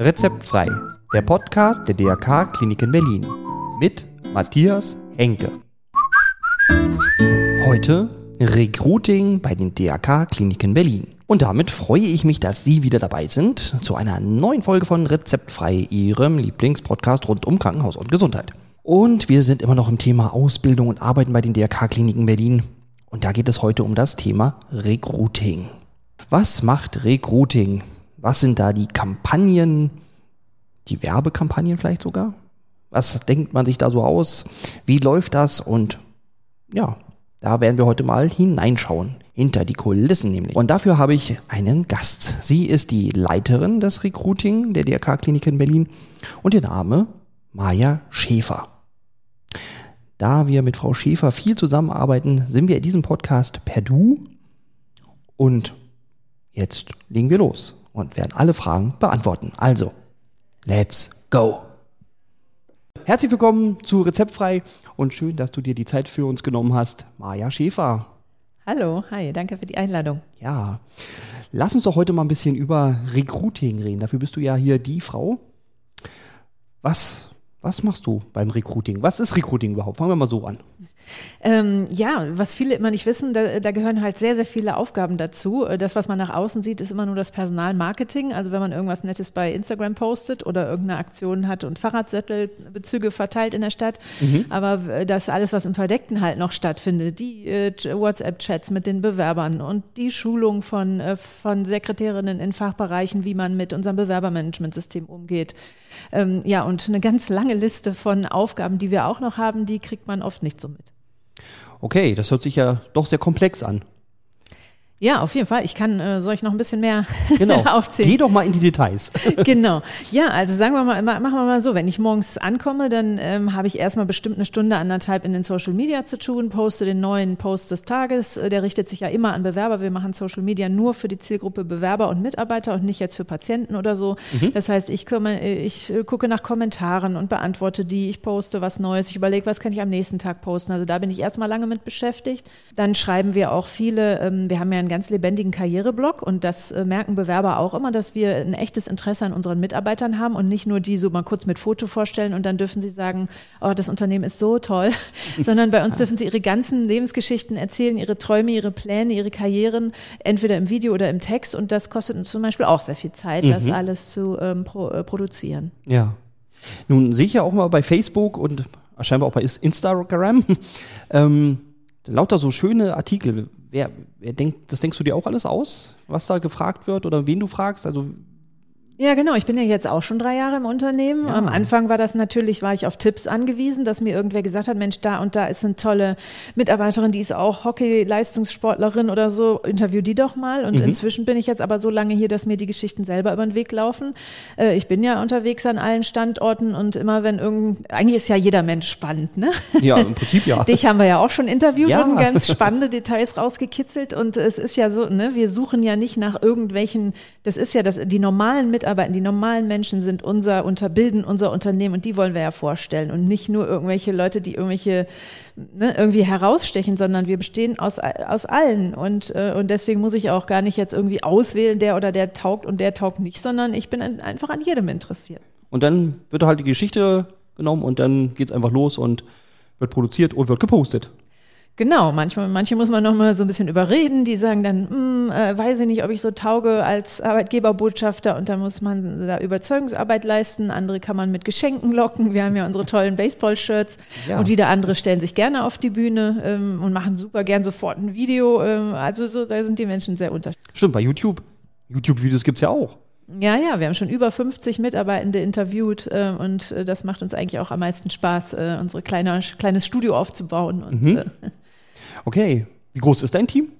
Rezeptfrei, der Podcast der DRK Kliniken Berlin mit Matthias Henke. Heute Recruiting bei den DRK Kliniken Berlin. Und damit freue ich mich, dass Sie wieder dabei sind zu einer neuen Folge von Rezeptfrei, Ihrem Lieblingspodcast rund um Krankenhaus und Gesundheit. Und wir sind immer noch im Thema Ausbildung und Arbeiten bei den DRK Kliniken Berlin. Und da geht es heute um das Thema Recruiting. Was macht Recruiting? Was sind da die Kampagnen, die Werbekampagnen vielleicht sogar? Was denkt man sich da so aus? Wie läuft das? Und ja, da werden wir heute mal hineinschauen. Hinter die Kulissen nämlich. Und dafür habe ich einen Gast. Sie ist die Leiterin des Recruiting der DRK Klinik in Berlin und ihr Name Maja Schäfer. Da wir mit Frau Schäfer viel zusammenarbeiten, sind wir in diesem Podcast per Du. Und jetzt legen wir los und werden alle Fragen beantworten. Also, let's go! Herzlich willkommen zu Rezeptfrei und schön, dass du dir die Zeit für uns genommen hast, Maja Schäfer. Hallo, hi, danke für die Einladung. Ja, lass uns doch heute mal ein bisschen über Recruiting reden. Dafür bist du ja hier die Frau. Was, was machst du beim Recruiting? Was ist Recruiting überhaupt? Fangen wir mal so an. Ähm, ja, was viele immer nicht wissen, da, da, gehören halt sehr, sehr viele Aufgaben dazu. Das, was man nach außen sieht, ist immer nur das Personalmarketing. Also wenn man irgendwas Nettes bei Instagram postet oder irgendeine Aktion hat und Fahrradsättelbezüge verteilt in der Stadt. Mhm. Aber das alles, was im Verdeckten halt noch stattfindet, die äh, WhatsApp-Chats mit den Bewerbern und die Schulung von, äh, von Sekretärinnen in Fachbereichen, wie man mit unserem Bewerbermanagementsystem umgeht. Ähm, ja, und eine ganz lange Liste von Aufgaben, die wir auch noch haben, die kriegt man oft nicht so mit. Okay, das hört sich ja doch sehr komplex an. Ja, auf jeden Fall. Ich kann, äh, soll ich noch ein bisschen mehr genau. aufzählen? Geh doch mal in die Details. genau. Ja, also sagen wir mal, machen wir mal so, wenn ich morgens ankomme, dann ähm, habe ich erstmal bestimmt eine Stunde, anderthalb in den Social Media zu tun, poste den neuen Post des Tages. Äh, der richtet sich ja immer an Bewerber. Wir machen Social Media nur für die Zielgruppe Bewerber und Mitarbeiter und nicht jetzt für Patienten oder so. Mhm. Das heißt, ich, komme, äh, ich äh, gucke nach Kommentaren und beantworte die. Ich poste was Neues. Ich überlege, was kann ich am nächsten Tag posten. Also da bin ich erstmal lange mit beschäftigt. Dann schreiben wir auch viele, ähm, wir haben ja ein einen ganz lebendigen Karriereblock und das äh, merken Bewerber auch immer, dass wir ein echtes Interesse an unseren Mitarbeitern haben und nicht nur die so mal kurz mit Foto vorstellen und dann dürfen sie sagen, oh, das Unternehmen ist so toll, sondern bei uns dürfen sie ihre ganzen Lebensgeschichten erzählen, ihre Träume, ihre Pläne, ihre Karrieren, entweder im Video oder im Text und das kostet uns zum Beispiel auch sehr viel Zeit, mhm. das alles zu ähm, pro, äh, produzieren. Ja. Nun sehe ich ja auch mal bei Facebook und scheinbar auch bei Instagram ähm, lauter so schöne Artikel wer, wer denkt, das denkst du dir auch alles aus, was da gefragt wird oder wen du fragst? Also ja, genau. Ich bin ja jetzt auch schon drei Jahre im Unternehmen. Ja. Am Anfang war das natürlich, war ich auf Tipps angewiesen, dass mir irgendwer gesagt hat, Mensch, da und da ist eine tolle Mitarbeiterin, die ist auch Hockey-Leistungssportlerin oder so, interview die doch mal. Und mhm. inzwischen bin ich jetzt aber so lange hier, dass mir die Geschichten selber über den Weg laufen. Äh, ich bin ja unterwegs an allen Standorten und immer wenn irgend, eigentlich ist ja jeder Mensch spannend, ne? Ja, im Prinzip ja. Dich haben wir ja auch schon interviewt ja. und ganz spannende Details rausgekitzelt. Und es ist ja so, ne, wir suchen ja nicht nach irgendwelchen, das ist ja das, die normalen Mitarbeiter mitarbeiten. Die normalen Menschen sind unser, unterbilden unser Unternehmen und die wollen wir ja vorstellen und nicht nur irgendwelche Leute, die irgendwelche ne, irgendwie herausstechen, sondern wir bestehen aus, aus allen und, äh, und deswegen muss ich auch gar nicht jetzt irgendwie auswählen, der oder der taugt und der taugt nicht, sondern ich bin einfach an jedem interessiert. Und dann wird halt die Geschichte genommen und dann geht es einfach los und wird produziert und wird gepostet. Genau, manchmal, manche muss man noch mal so ein bisschen überreden, die sagen dann, hm, äh, weiß ich nicht, ob ich so tauge als Arbeitgeberbotschafter und da muss man da Überzeugungsarbeit leisten. Andere kann man mit Geschenken locken. Wir haben ja unsere tollen Baseball-Shirts ja. und wieder andere stellen sich gerne auf die Bühne ähm, und machen super gern sofort ein Video. Ähm, also so, da sind die Menschen sehr unterschiedlich. Stimmt, bei YouTube. YouTube-Videos gibt's ja auch. Ja, ja, wir haben schon über 50 Mitarbeitende interviewt äh, und äh, das macht uns eigentlich auch am meisten Spaß, äh, unsere kleine, kleines Studio aufzubauen. Und, mhm. Äh, Okay, wie groß ist dein Team?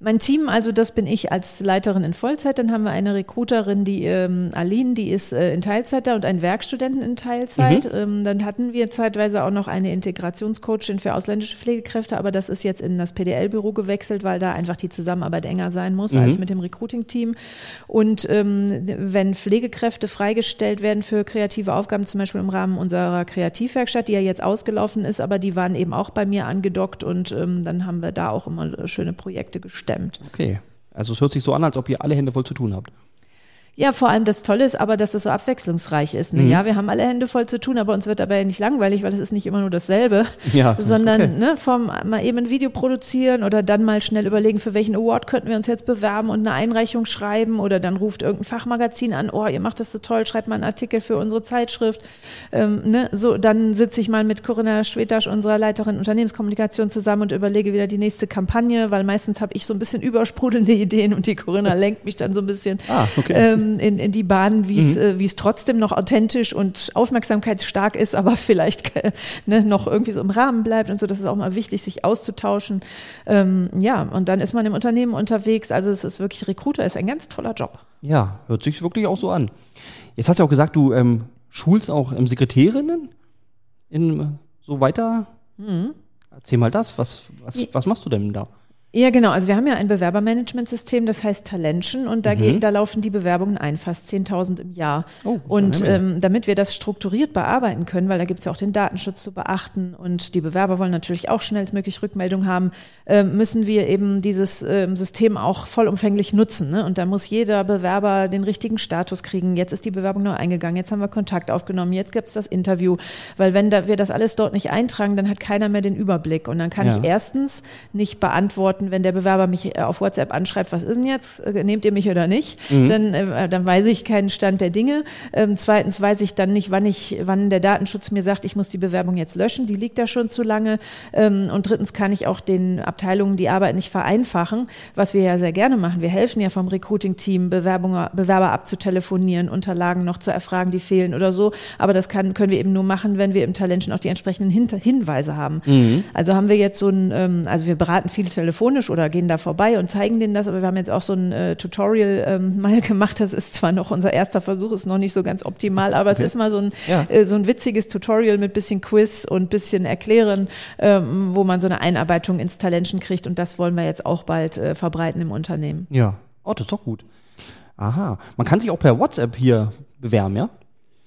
Mein Team, also das bin ich als Leiterin in Vollzeit. Dann haben wir eine Recruiterin, die ähm, Aline, die ist äh, in Teilzeit da und einen Werkstudenten in Teilzeit. Mhm. Ähm, dann hatten wir zeitweise auch noch eine Integrationscoachin für ausländische Pflegekräfte, aber das ist jetzt in das PDL-Büro gewechselt, weil da einfach die Zusammenarbeit enger sein muss mhm. als mit dem Recruiting-Team. Und ähm, wenn Pflegekräfte freigestellt werden für kreative Aufgaben, zum Beispiel im Rahmen unserer Kreativwerkstatt, die ja jetzt ausgelaufen ist, aber die waren eben auch bei mir angedockt und ähm, dann haben wir da auch immer schöne Projekte gestellt stemmt. Okay. Also es hört sich so an, als ob ihr alle Hände voll zu tun habt. Ja, vor allem das Tolle ist aber, dass es so abwechslungsreich ist. Ne? Mhm. Ja, wir haben alle Hände voll zu tun, aber uns wird dabei ja nicht langweilig, weil es ist nicht immer nur dasselbe, ja, sondern okay. ne, vom mal eben ein Video produzieren oder dann mal schnell überlegen, für welchen Award könnten wir uns jetzt bewerben und eine Einreichung schreiben oder dann ruft irgendein Fachmagazin an, oh, ihr macht das so toll, schreibt mal einen Artikel für unsere Zeitschrift. Ähm, ne, so, dann sitze ich mal mit Corinna Schwetasch, unserer Leiterin Unternehmenskommunikation, zusammen und überlege wieder die nächste Kampagne, weil meistens habe ich so ein bisschen übersprudelnde Ideen und die Corinna lenkt mich dann so ein bisschen. Ah, okay. Ähm, in, in die Bahn, wie es mhm. äh, es trotzdem noch authentisch und aufmerksamkeitsstark ist, aber vielleicht äh, ne, noch irgendwie so im Rahmen bleibt und so. Das ist auch mal wichtig, sich auszutauschen. Ähm, ja, und dann ist man im Unternehmen unterwegs. Also es ist wirklich Recruiter, ist ein ganz toller Job. Ja, hört sich wirklich auch so an. Jetzt hast du auch gesagt, du ähm, schulst auch ähm, Sekretärinnen in so weiter. Mhm. Erzähl mal das. Was, was, was machst du denn da? Ja, genau. Also wir haben ja ein Bewerbermanagementsystem, das heißt Talentchen und da, mhm. geht, da laufen die Bewerbungen ein, fast 10.000 im Jahr. Oh, und ähm, damit wir das strukturiert bearbeiten können, weil da gibt es ja auch den Datenschutz zu beachten und die Bewerber wollen natürlich auch schnellstmöglich Rückmeldung haben, äh, müssen wir eben dieses äh, System auch vollumfänglich nutzen. Ne? Und da muss jeder Bewerber den richtigen Status kriegen. Jetzt ist die Bewerbung neu eingegangen, jetzt haben wir Kontakt aufgenommen, jetzt gibt es das Interview. Weil wenn da, wir das alles dort nicht eintragen, dann hat keiner mehr den Überblick. Und dann kann ja. ich erstens nicht beantworten, antworten, wenn der Bewerber mich äh, auf WhatsApp anschreibt, was ist denn jetzt? Äh, nehmt ihr mich oder nicht? Mhm. Dann, äh, dann weiß ich keinen Stand der Dinge. Ähm, zweitens weiß ich dann nicht, wann ich, wann der Datenschutz mir sagt, ich muss die Bewerbung jetzt löschen, die liegt da schon zu lange. Ähm, und drittens kann ich auch den Abteilungen die Arbeit nicht vereinfachen, was wir ja sehr gerne machen. Wir helfen ja vom Recruiting-Team, Bewerber abzutelefonieren, Unterlagen noch zu erfragen, die fehlen oder so. Aber das kann, können wir eben nur machen, wenn wir im Talentchen auch die entsprechenden Hin Hinweise haben. Mhm. Also haben wir jetzt so ein, ähm, also wir beraten viele Telefone telefonisch oder gehen da vorbei und zeigen denen das. Aber wir haben jetzt auch so ein äh, Tutorial ähm, mal gemacht. Das ist zwar noch unser erster Versuch, ist noch nicht so ganz optimal, aber okay. es ist mal so ein, ja. äh, so ein witziges Tutorial mit bisschen Quiz und bisschen Erklären, ähm, wo man so eine Einarbeitung ins Talentchen kriegt. Und das wollen wir jetzt auch bald äh, verbreiten im Unternehmen. Ja, oh, das ist doch gut. Aha. Man kann sich auch per WhatsApp hier bewerben, ja?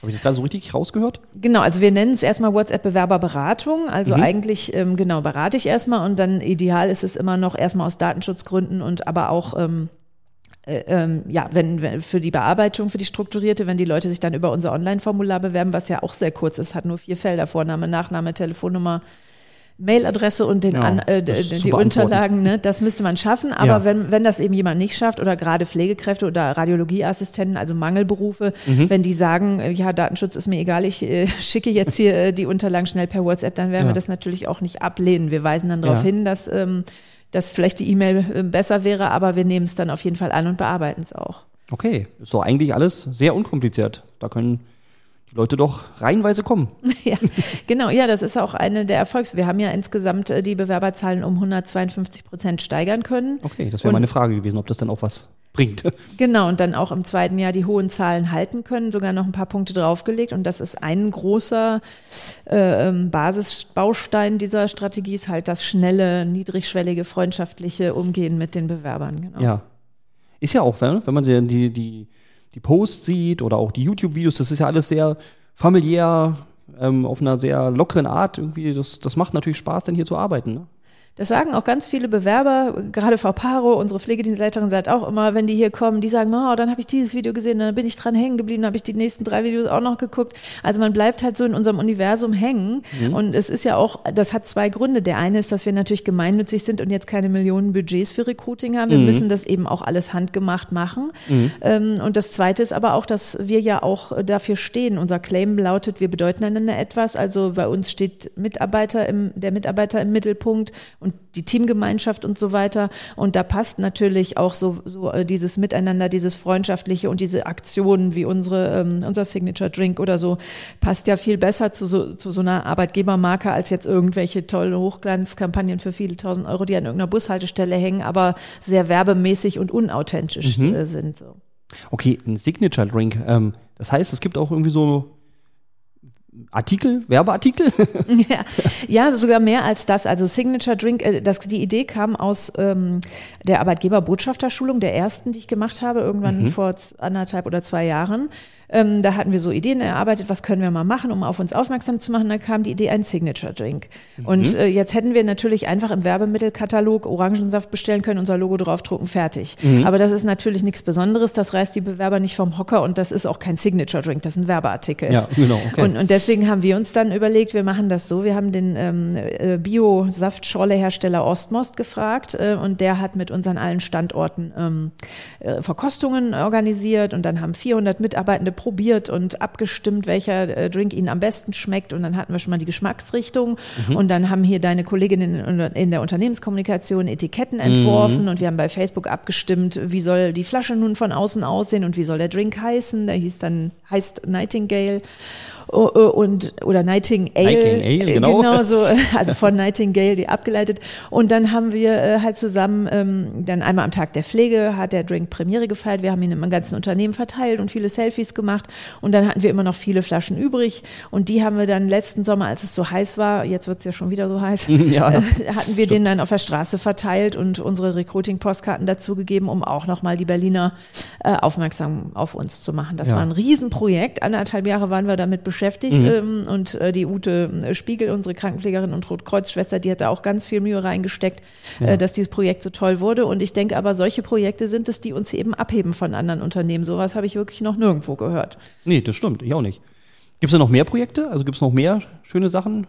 Habe ich das gerade so richtig rausgehört? Genau, also wir nennen es erstmal WhatsApp-Bewerberberatung. Also mhm. eigentlich, ähm, genau, berate ich erstmal und dann ideal ist es immer noch erstmal aus Datenschutzgründen und aber auch ähm, äh, ähm, ja, wenn, wenn für die Bearbeitung, für die strukturierte, wenn die Leute sich dann über unser Online-Formular bewerben, was ja auch sehr kurz ist, hat nur vier Felder, Vorname, Nachname, Telefonnummer, Mailadresse und den ja, an, äh, die Unterlagen, ne, das müsste man schaffen. Aber ja. wenn, wenn das eben jemand nicht schafft oder gerade Pflegekräfte oder Radiologieassistenten, also Mangelberufe, mhm. wenn die sagen, äh, ja, Datenschutz ist mir egal, ich äh, schicke jetzt hier äh, die Unterlagen schnell per WhatsApp, dann werden ja. wir das natürlich auch nicht ablehnen. Wir weisen dann darauf hin, dass, ähm, dass vielleicht die E-Mail äh, besser wäre, aber wir nehmen es dann auf jeden Fall an und bearbeiten es auch. Okay, ist doch eigentlich alles sehr unkompliziert. Da können die Leute doch reihenweise kommen. Ja, genau. Ja, das ist auch eine der Erfolgs. Wir haben ja insgesamt äh, die Bewerberzahlen um 152 Prozent steigern können. Okay, das wäre meine Frage gewesen, ob das dann auch was bringt. Genau, und dann auch im zweiten Jahr die hohen Zahlen halten können, sogar noch ein paar Punkte draufgelegt. Und das ist ein großer äh, ähm, Basisbaustein dieser Strategie, ist halt das schnelle, niedrigschwellige, freundschaftliche Umgehen mit den Bewerbern. Genau. Ja. Ist ja auch, wenn man die, die die Posts sieht oder auch die YouTube-Videos, das ist ja alles sehr familiär, ähm, auf einer sehr lockeren Art irgendwie. Das, das macht natürlich Spaß, denn hier zu arbeiten. Ne? Das sagen auch ganz viele Bewerber, gerade Frau Paro, unsere Pflegedienstleiterin, sagt auch immer, wenn die hier kommen, die sagen, oh, dann habe ich dieses Video gesehen, dann bin ich dran hängen geblieben, dann habe ich die nächsten drei Videos auch noch geguckt. Also man bleibt halt so in unserem Universum hängen. Mhm. Und es ist ja auch, das hat zwei Gründe. Der eine ist, dass wir natürlich gemeinnützig sind und jetzt keine Millionen Budgets für Recruiting haben. Wir mhm. müssen das eben auch alles handgemacht machen. Mhm. Ähm, und das zweite ist aber auch, dass wir ja auch dafür stehen. Unser Claim lautet, wir bedeuten einander etwas. Also bei uns steht Mitarbeiter im, der Mitarbeiter im Mittelpunkt und und die Teamgemeinschaft und so weiter. Und da passt natürlich auch so, so äh, dieses Miteinander, dieses Freundschaftliche und diese Aktionen wie unsere, ähm, unser Signature Drink oder so, passt ja viel besser zu so, zu so einer Arbeitgebermarke als jetzt irgendwelche tolle Hochglanzkampagnen für viele tausend Euro, die an irgendeiner Bushaltestelle hängen, aber sehr werbemäßig und unauthentisch mhm. Äh, sind. So. Okay, ein Signature Drink. Ähm, das heißt, es gibt auch irgendwie so Artikel, Werbeartikel? ja, ja, sogar mehr als das. Also Signature Drink, äh, das, die Idee kam aus ähm, der Arbeitgeberbotschafterschulung, der ersten, die ich gemacht habe, irgendwann mhm. vor anderthalb oder zwei Jahren. Ähm, da hatten wir so Ideen erarbeitet, was können wir mal machen, um auf uns aufmerksam zu machen. Da kam die Idee, ein Signature Drink. Mhm. Und äh, jetzt hätten wir natürlich einfach im Werbemittelkatalog Orangensaft bestellen können, unser Logo draufdrucken, fertig. Mhm. Aber das ist natürlich nichts Besonderes, das reißt die Bewerber nicht vom Hocker und das ist auch kein Signature Drink, das ist ein Werbeartikel. Ja, genau. Okay. Und, und deswegen haben wir uns dann überlegt, wir machen das so. Wir haben den ähm, äh, Bio-Saftschorle-Hersteller Ostmost gefragt äh, und der hat mit uns an allen Standorten ähm, äh, Verkostungen organisiert und dann haben 400 Mitarbeitende probiert und abgestimmt, welcher äh, Drink ihnen am besten schmeckt. Und dann hatten wir schon mal die Geschmacksrichtung. Mhm. Und dann haben hier deine Kolleginnen in der Unternehmenskommunikation Etiketten entworfen. Mhm. Und wir haben bei Facebook abgestimmt, wie soll die Flasche nun von außen aussehen und wie soll der Drink heißen. Der hieß dann, heißt Nightingale. Oh, oh, und oder Nightingale, Nightingale genau. genau so, also von Nightingale die abgeleitet. Und dann haben wir äh, halt zusammen ähm, dann einmal am Tag der Pflege hat der Drink Premiere gefeiert. Wir haben ihn im ganzen Unternehmen verteilt und viele Selfies gemacht. Und dann hatten wir immer noch viele Flaschen übrig. Und die haben wir dann letzten Sommer, als es so heiß war, jetzt wird es ja schon wieder so heiß, ja, äh, hatten wir stimmt. den dann auf der Straße verteilt und unsere Recruiting-Postkarten dazugegeben, um auch nochmal die Berliner äh, aufmerksam auf uns zu machen. Das ja. war ein Riesenprojekt. Anderthalb Jahre waren wir damit beschäftigt beschäftigt. Mhm. Ähm, und äh, die Ute äh, Spiegel, unsere Krankenpflegerin und Rotkreuzschwester, die hat da auch ganz viel Mühe reingesteckt, ja. äh, dass dieses Projekt so toll wurde. Und ich denke aber, solche Projekte sind es, die uns eben abheben von anderen Unternehmen. Sowas habe ich wirklich noch nirgendwo gehört. Nee, das stimmt. Ich auch nicht. Gibt es da noch mehr Projekte? Also gibt es noch mehr schöne Sachen?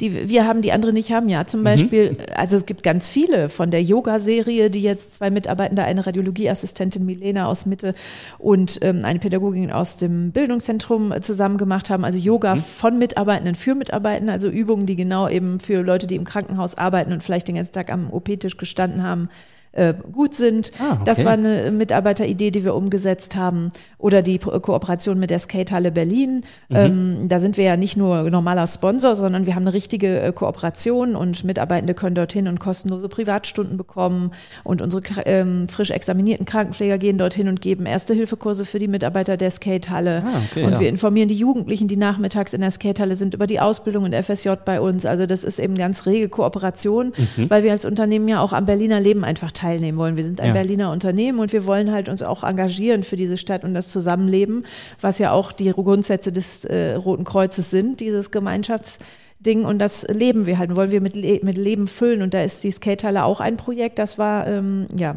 Die wir haben, die andere nicht haben. Ja, zum mhm. Beispiel, also es gibt ganz viele von der Yoga-Serie, die jetzt zwei Mitarbeitende, eine Radiologieassistentin Milena aus Mitte und ähm, eine Pädagogin aus dem Bildungszentrum äh, zusammen gemacht haben. Also Yoga mhm. von Mitarbeitenden für Mitarbeitende, also Übungen, die genau eben für Leute, die im Krankenhaus arbeiten und vielleicht den ganzen Tag am OP-Tisch gestanden haben, äh, gut sind. Ah, okay. Das war eine Mitarbeiteridee, die wir umgesetzt haben. Oder die Kooperation mit der Skatehalle Berlin. Mhm. Ähm, da sind wir ja nicht nur normaler Sponsor, sondern wir haben eine richtige äh, Kooperation und Mitarbeitende können dorthin und kostenlose Privatstunden bekommen. Und unsere ähm, frisch examinierten Krankenpfleger gehen dorthin und geben Erste-Hilfe-Kurse für die Mitarbeiter der Skatehalle. Ah, okay, und ja. wir informieren die Jugendlichen, die nachmittags in der Skatehalle sind, über die Ausbildung und FSJ bei uns. Also das ist eben ganz rege Kooperation, mhm. weil wir als Unternehmen ja auch am Berliner Leben einfach teilnehmen wollen. Wir sind ein ja. Berliner Unternehmen und wir wollen halt uns auch engagieren für diese Stadt und das Zusammenleben, was ja auch die Grundsätze des äh, Roten Kreuzes sind, dieses Gemeinschaftsding und das leben wir halt, wollen wir mit, Le mit Leben füllen und da ist die Skatehalle auch ein Projekt, das war ähm, ja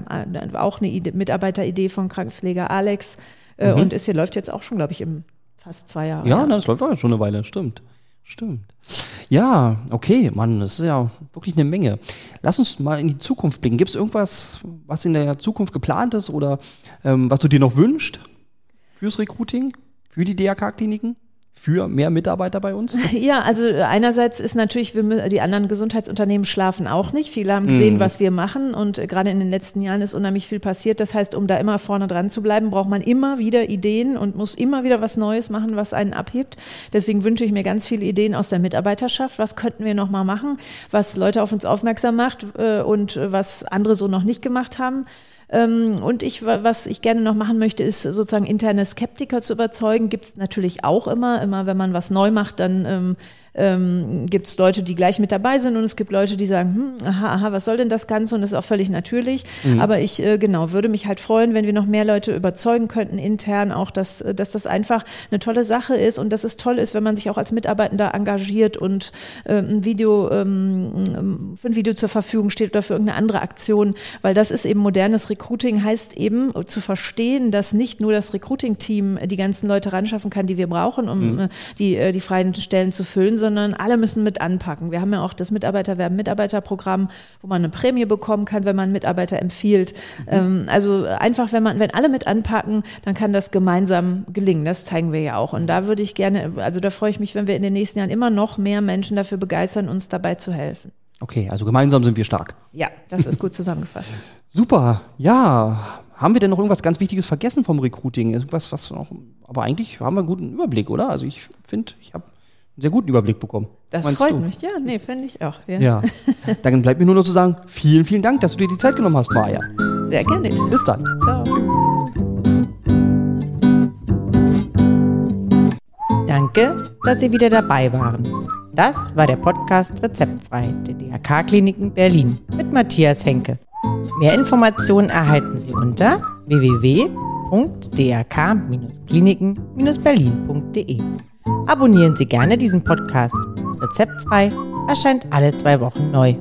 auch eine Idee, Mitarbeiteridee von Krankenpfleger Alex äh, mhm. und ist hier läuft jetzt auch schon, glaube ich, im fast zwei Jahre. Ja, das läuft auch schon eine Weile, stimmt. Stimmt. Ja, okay, Mann, das ist ja wirklich eine Menge. Lass uns mal in die Zukunft blicken. Gibt es irgendwas, was in der Zukunft geplant ist oder ähm, was du dir noch wünschst fürs Recruiting, für die DRK-Kliniken? Für mehr Mitarbeiter bei uns? Ja, also einerseits ist natürlich, wir, die anderen Gesundheitsunternehmen schlafen auch nicht. Viele haben gesehen, mm. was wir machen und gerade in den letzten Jahren ist unheimlich viel passiert. Das heißt, um da immer vorne dran zu bleiben, braucht man immer wieder Ideen und muss immer wieder was Neues machen, was einen abhebt. Deswegen wünsche ich mir ganz viele Ideen aus der Mitarbeiterschaft. Was könnten wir noch mal machen, was Leute auf uns aufmerksam macht äh, und was andere so noch nicht gemacht haben. Ähm, und ich, was ich gerne noch machen möchte, ist sozusagen interne Skeptiker zu überzeugen. Gibt es natürlich auch immer. Immer wenn man was neu macht, dann ähm, ähm, gibt es Leute, die gleich mit dabei sind und es gibt Leute, die sagen, hm, aha, aha, was soll denn das Ganze? Und das ist auch völlig natürlich. Mhm. Aber ich, äh, genau, würde mich halt freuen, wenn wir noch mehr Leute überzeugen könnten, intern auch, dass, äh, dass das einfach eine tolle Sache ist und dass es toll ist, wenn man sich auch als Mitarbeitender engagiert und äh, ein Video, ähm, für ein Video zur Verfügung steht oder für irgendeine andere Aktion, weil das ist eben modernes Recruiting, heißt eben zu verstehen, dass nicht nur das Recruiting-Team die ganzen Leute ranschaffen kann, die wir brauchen, um mhm. Äh, die, äh, die freien Stellen zu füllen, sondern alle müssen mit anpacken. Wir haben ja auch das Mitarbeiterwerben Mitarbeiterprogramm, wo man eine Prämie bekommen kann, wenn man Mitarbeiter empfiehlt. Mhm. Ähm, also einfach, wenn man, wenn alle mit anpacken, dann kann das gemeinsam gelingen. Das zeigen wir ja auch. Und da würde ich gerne, also da freue ich mich, wenn wir in den nächsten Jahren immer noch mehr Menschen dafür begeistern, uns dabei zu helfen. Okay, also gemeinsam sind wir stark. Ja, das ist gut zusammengefasst. Super, ja. Haben wir denn noch irgendwas ganz Wichtiges vergessen vom Recruiting? Irgendwas, was noch, aber eigentlich haben wir einen guten Überblick, oder? Also ich finde, ich habe einen sehr guten Überblick bekommen. Das Meinst freut du? mich. Ja, nee, finde ich auch. Ja. Ja. Dann bleibt mir nur noch zu sagen, vielen, vielen Dank, dass du dir die Zeit genommen hast, Maja. Sehr gerne. Bis dann. Ciao. Danke, dass Sie wieder dabei waren. Das war der Podcast Rezeptfrei der DRK Kliniken Berlin mit Matthias Henke. Mehr Informationen erhalten Sie unter www.drk-kliniken-berlin.de. Abonnieren Sie gerne diesen Podcast. Rezeptfrei erscheint alle zwei Wochen neu.